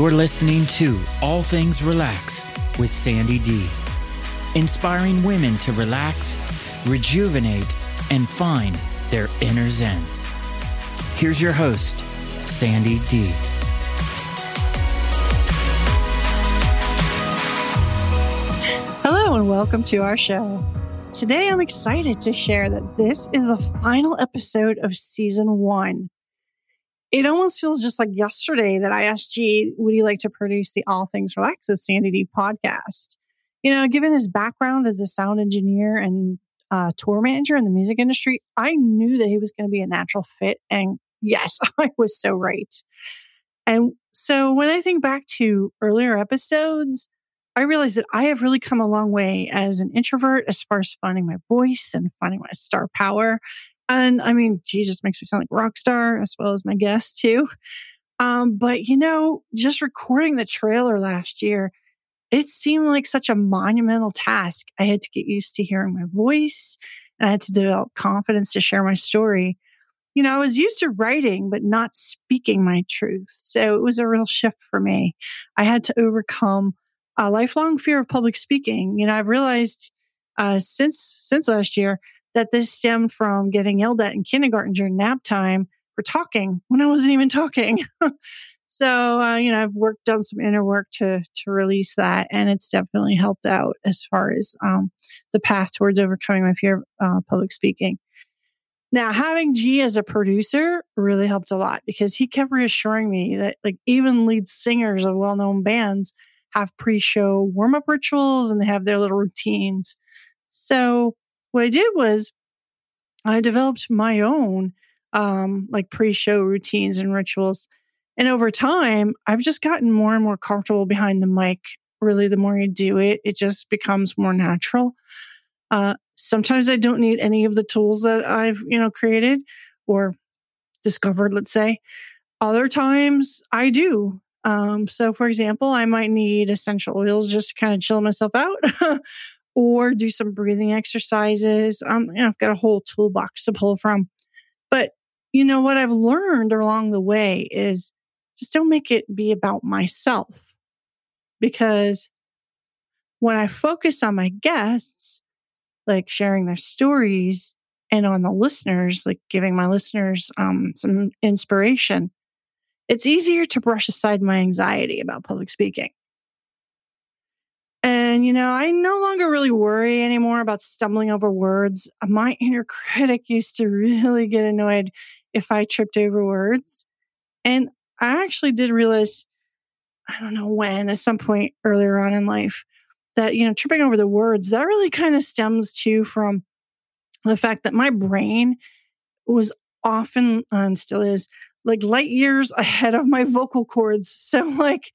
You're listening to All Things Relax with Sandy D, inspiring women to relax, rejuvenate, and find their inner zen. Here's your host, Sandy D. Hello, and welcome to our show. Today, I'm excited to share that this is the final episode of season one. It almost feels just like yesterday that I asked G, would he like to produce the All Things Relax with Sandy D podcast? You know, given his background as a sound engineer and uh, tour manager in the music industry, I knew that he was going to be a natural fit. And yes, I was so right. And so when I think back to earlier episodes, I realized that I have really come a long way as an introvert as far as finding my voice and finding my star power. And I mean, Jesus makes me sound like rock star as well as my guest too. Um, but you know, just recording the trailer last year, it seemed like such a monumental task. I had to get used to hearing my voice and I had to develop confidence to share my story. You know, I was used to writing, but not speaking my truth. So it was a real shift for me. I had to overcome a lifelong fear of public speaking. You know, I've realized uh, since since last year that this stemmed from getting yelled at in kindergarten during nap time for talking when I wasn't even talking. so, uh, you know, I've worked, done some inner work to, to release that. And it's definitely helped out as far as, um, the path towards overcoming my fear of uh, public speaking. Now, having G as a producer really helped a lot because he kept reassuring me that like even lead singers of well-known bands have pre-show warm-up rituals and they have their little routines. So what I did was I developed my own um, like pre-show routines and rituals. And over time, I've just gotten more and more comfortable behind the mic. Really, the more you do it, it just becomes more natural. Uh, sometimes I don't need any of the tools that I've, you know, created or discovered, let's say. Other times I do. Um, so for example, I might need essential oils just to kind of chill myself out or do some breathing exercises. Um, you know, I've got a whole toolbox to pull from. But you know what I've learned along the way is just don't make it be about myself. Because when I focus on my guests, like sharing their stories and on the listeners, like giving my listeners um, some inspiration, it's easier to brush aside my anxiety about public speaking. And, you know, I no longer really worry anymore about stumbling over words. My inner critic used to really get annoyed if I tripped over words. And I actually did realize, I don't know when, at some point earlier on in life, that, you know, tripping over the words, that really kind of stems too from the fact that my brain was often uh, and still is like light years ahead of my vocal cords. So, like,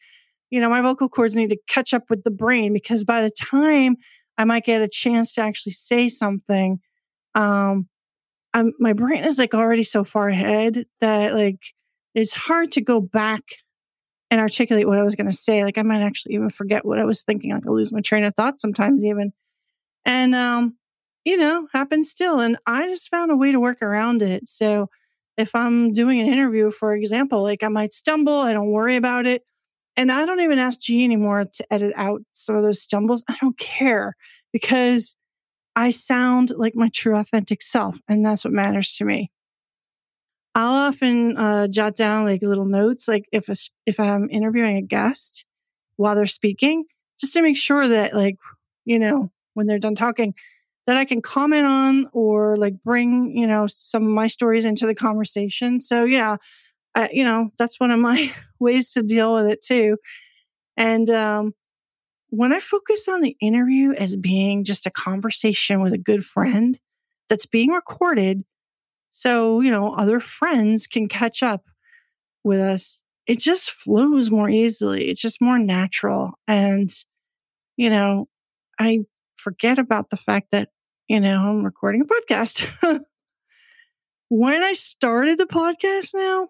you know, my vocal cords need to catch up with the brain because by the time I might get a chance to actually say something, um, I'm, my brain is like already so far ahead that like it's hard to go back and articulate what I was going to say. Like I might actually even forget what I was thinking. Like I lose my train of thought sometimes even. And, um, you know, happens still. And I just found a way to work around it. So if I'm doing an interview, for example, like I might stumble, I don't worry about it. And I don't even ask G anymore to edit out some of those stumbles. I don't care because I sound like my true authentic self. And that's what matters to me. I'll often uh, jot down like little notes, like if a, if I'm interviewing a guest while they're speaking, just to make sure that like, you know, when they're done talking, that I can comment on or like bring, you know, some of my stories into the conversation. So yeah, I, you know, that's one of my ways to deal with it too. And um, when I focus on the interview as being just a conversation with a good friend that's being recorded, so, you know, other friends can catch up with us, it just flows more easily. It's just more natural. And, you know, I forget about the fact that, you know, I'm recording a podcast. when I started the podcast now,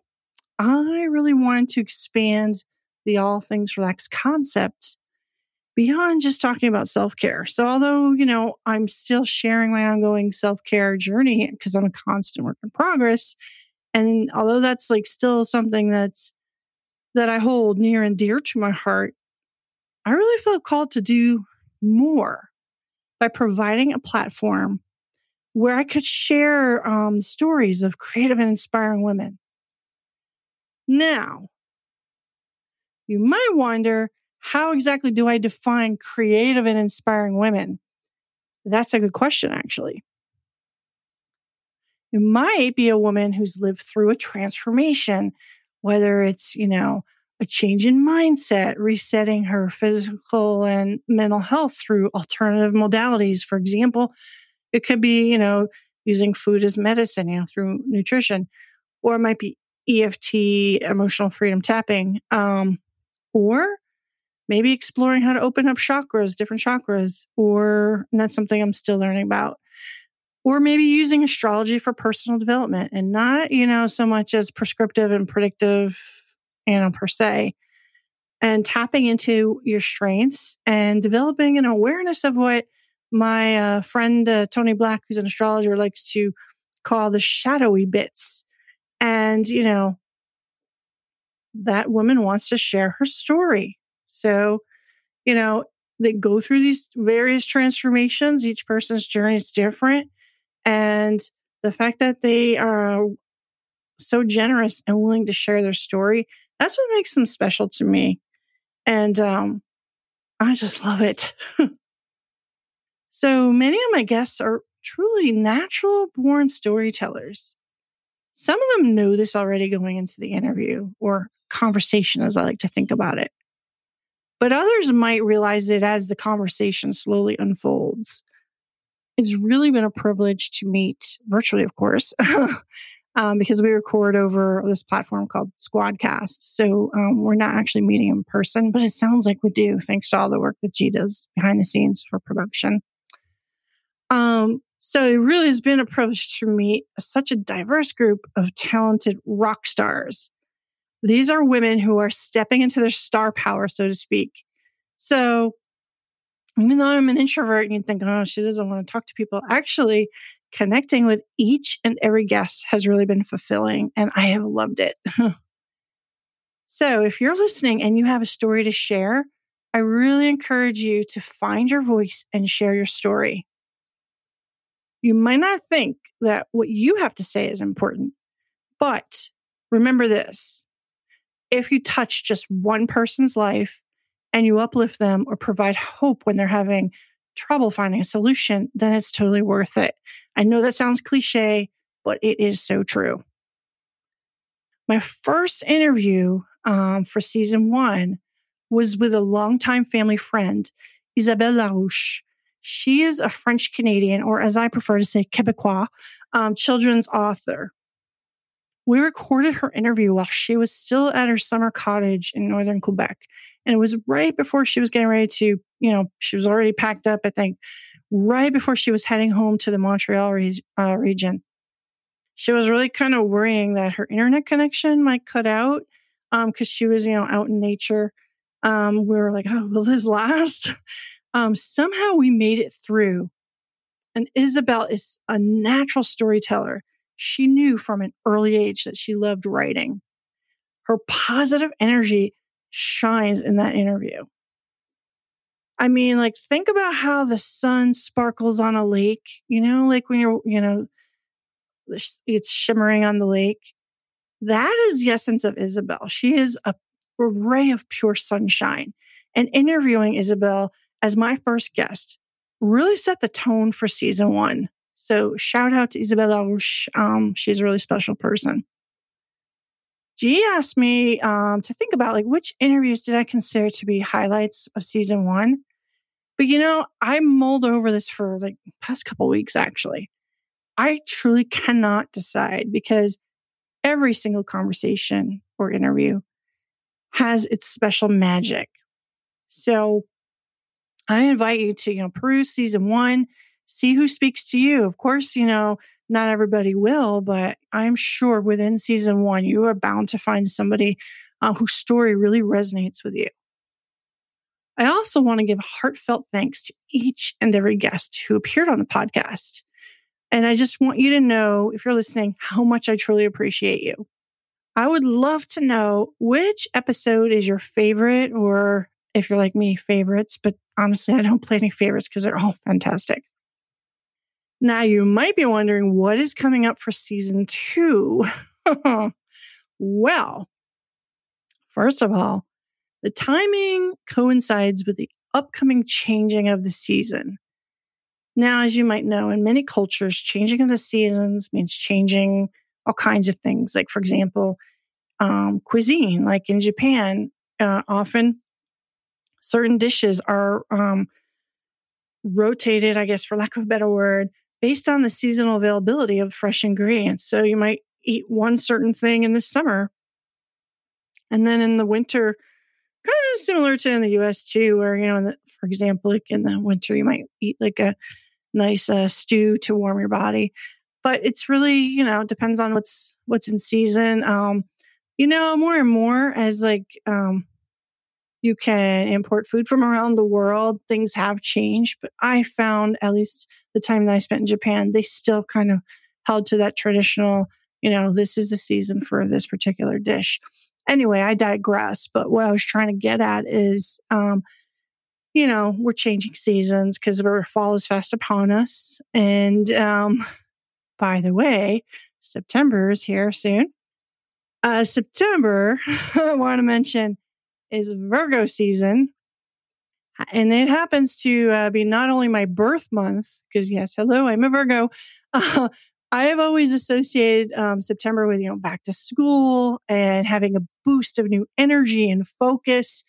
I really wanted to expand the all things relaxed concept beyond just talking about self care. So, although, you know, I'm still sharing my ongoing self care journey because I'm a constant work in progress. And although that's like still something that's that I hold near and dear to my heart, I really felt called to do more by providing a platform where I could share um, stories of creative and inspiring women. Now, you might wonder how exactly do I define creative and inspiring women? That's a good question, actually. It might be a woman who's lived through a transformation, whether it's, you know, a change in mindset, resetting her physical and mental health through alternative modalities. For example, it could be, you know, using food as medicine, you know, through nutrition, or it might be EFT, emotional freedom tapping, um, or maybe exploring how to open up chakras, different chakras, or that's something I'm still learning about. Or maybe using astrology for personal development and not, you know, so much as prescriptive and predictive, you know, per se. And tapping into your strengths and developing an awareness of what my uh, friend uh, Tony Black, who's an astrologer, likes to call the shadowy bits. And, you know, that woman wants to share her story. So, you know, they go through these various transformations. Each person's journey is different. And the fact that they are so generous and willing to share their story, that's what makes them special to me. And um, I just love it. so many of my guests are truly natural born storytellers. Some of them know this already going into the interview or conversation, as I like to think about it. But others might realize it as the conversation slowly unfolds. It's really been a privilege to meet virtually, of course, um, because we record over this platform called Squadcast. So um, we're not actually meeting in person, but it sounds like we do, thanks to all the work that G does behind the scenes for production. Um, so it really has been a privilege to meet such a diverse group of talented rock stars these are women who are stepping into their star power, so to speak. So even though I'm an introvert and you think, oh, she doesn't want to talk to people, actually connecting with each and every guest has really been fulfilling and I have loved it. so if you're listening and you have a story to share, I really encourage you to find your voice and share your story. You might not think that what you have to say is important, but remember this if you touch just one person's life and you uplift them or provide hope when they're having trouble finding a solution, then it's totally worth it. I know that sounds cliche, but it is so true. My first interview um, for season one was with a longtime family friend, Isabelle Larouche. She is a French Canadian, or as I prefer to say, Quebecois, um, children's author. We recorded her interview while she was still at her summer cottage in northern Quebec. And it was right before she was getting ready to, you know, she was already packed up, I think, right before she was heading home to the Montreal re- uh, region. She was really kind of worrying that her internet connection might cut out because um, she was, you know, out in nature. Um, we were like, oh, will this last? Um, somehow we made it through. And Isabelle is a natural storyteller she knew from an early age that she loved writing. Her positive energy shines in that interview. I mean, like, think about how the sun sparkles on a lake, you know, like when you're, you know, it's shimmering on the lake. That is the essence of Isabelle. She is a, ray of pure sunshine. And interviewing Isabelle as my first guest really set the tone for season one. So shout out to Isabelle Larouche. Um, she's a really special person. G asked me um, to think about like which interviews did I consider to be highlights of season one. But you know, I mulled over this for like past couple weeks actually. I truly cannot decide because every single conversation or interview has its special magic. So I invite you to, you know, peruse season one see who speaks to you. Of course, you know, not everybody will, but I'm sure within season one, you are bound to find somebody uh, whose story really resonates with you. I also want to give heartfelt thanks to each and every guest who appeared on the podcast. And I just want you to know, if you're listening, how much I truly appreciate you. I would love to know which episode is your favorite, or if you're like me, favorites. But honestly, I don't play any favorites because they're all fantastic. Now, you might be wondering what is coming up for season two. well, first of all, the timing coincides with the upcoming changing of the season. Now, as you might know, in many cultures, changing of the seasons means changing all kinds of things. Like, for example, um, cuisine, like in Japan, uh, often certain dishes are um, rotated, I guess, for lack of a better word, based on the seasonal availability of fresh ingredients. So you might eat one certain thing in the summer, and then in the winter, kind of similar to in the US too, where, you know, the, for example, like in the winter, you might eat like a nice uh, stew to warm your body. But it's really, you know, depends on what's what's in season. Um, you know, more and more as like um, you can import food from around the world, things have changed. But I found, at least the time that I spent in Japan, they still kind of held to that traditional, you know, this is the season for this particular dish. Anyway, I digress. But what I was trying to get at is, um, you know, we're changing seasons because fall is fast upon us. And um, by the way, September is here soon. Uh, September, I want to mention, is Virgo season. And it happens to uh, be not only my birth month, because yes, hello, I'm a Virgo. Uh, I have always associated um, September with, you know, back to school and having a boost of new energy and focus.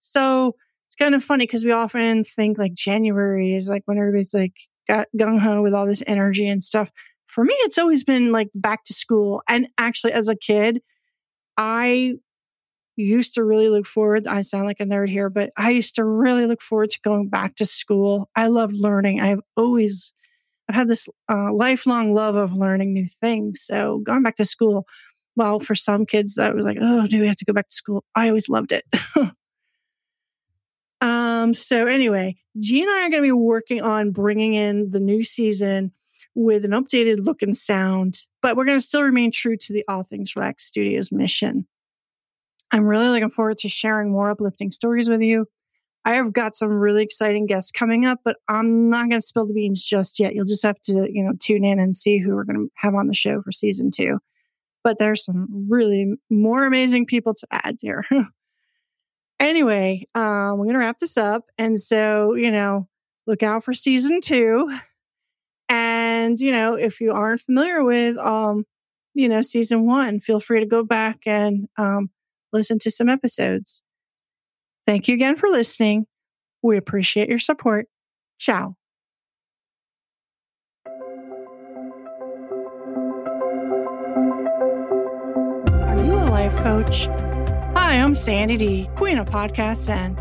So it's kind of funny because we often think like January is like when everybody's like got gung ho with all this energy and stuff. For me, it's always been like back to school. And actually, as a kid, I used to really look forward. I sound like a nerd here, but I used to really look forward to going back to school. I love learning. I've always, I've had this uh, lifelong love of learning new things. So going back to school, well, for some kids that was like, oh, do we have to go back to school? I always loved it. um. So anyway, G and I are going to be working on bringing in the new season with an updated look and sound, but we're going to still remain true to the All Things Relax Studios mission. I'm really looking forward to sharing more uplifting stories with you. I have got some really exciting guests coming up, but I'm not going to spill the beans just yet. You'll just have to, you know, tune in and see who we're going to have on the show for season two. But there's some really more amazing people to add here. anyway, um, we're going to wrap this up. And so, you know, look out for season two. And, you know, if you aren't familiar with, um, you know, season one, feel free to go back and, um, listen to some episodes. Thank you again for listening. We appreciate your support. Ciao. Are you a life coach? Hi, I'm Sandy D, Queen of Podcasts Zen,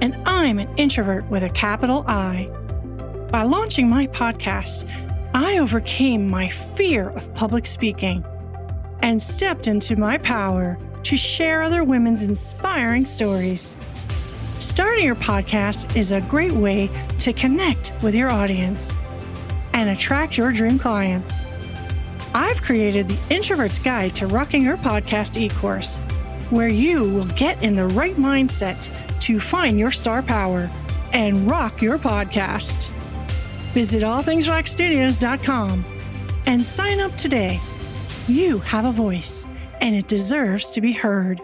and I'm an introvert with a capital I. By launching my podcast, I overcame my fear of public speaking and stepped into my power to share other women's inspiring stories. Starting your podcast is a great way to connect with your audience and attract your dream clients. I've created the Introvert's Guide to Rocking Your Podcast e course, where you will get in the right mindset to find your star power and rock your podcast. Visit allthingsrockstudios.com and sign up today. You have a voice and it deserves to be heard.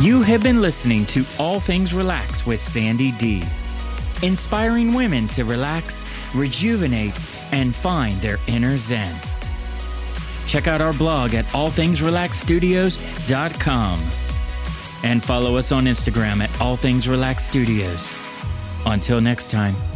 You have been listening to All Things Relax with Sandy D, inspiring women to relax, rejuvenate, and find their inner zen. Check out our blog at allthingsrelaxstudios.com and follow us on Instagram at All Things Relax Studios. Until next time.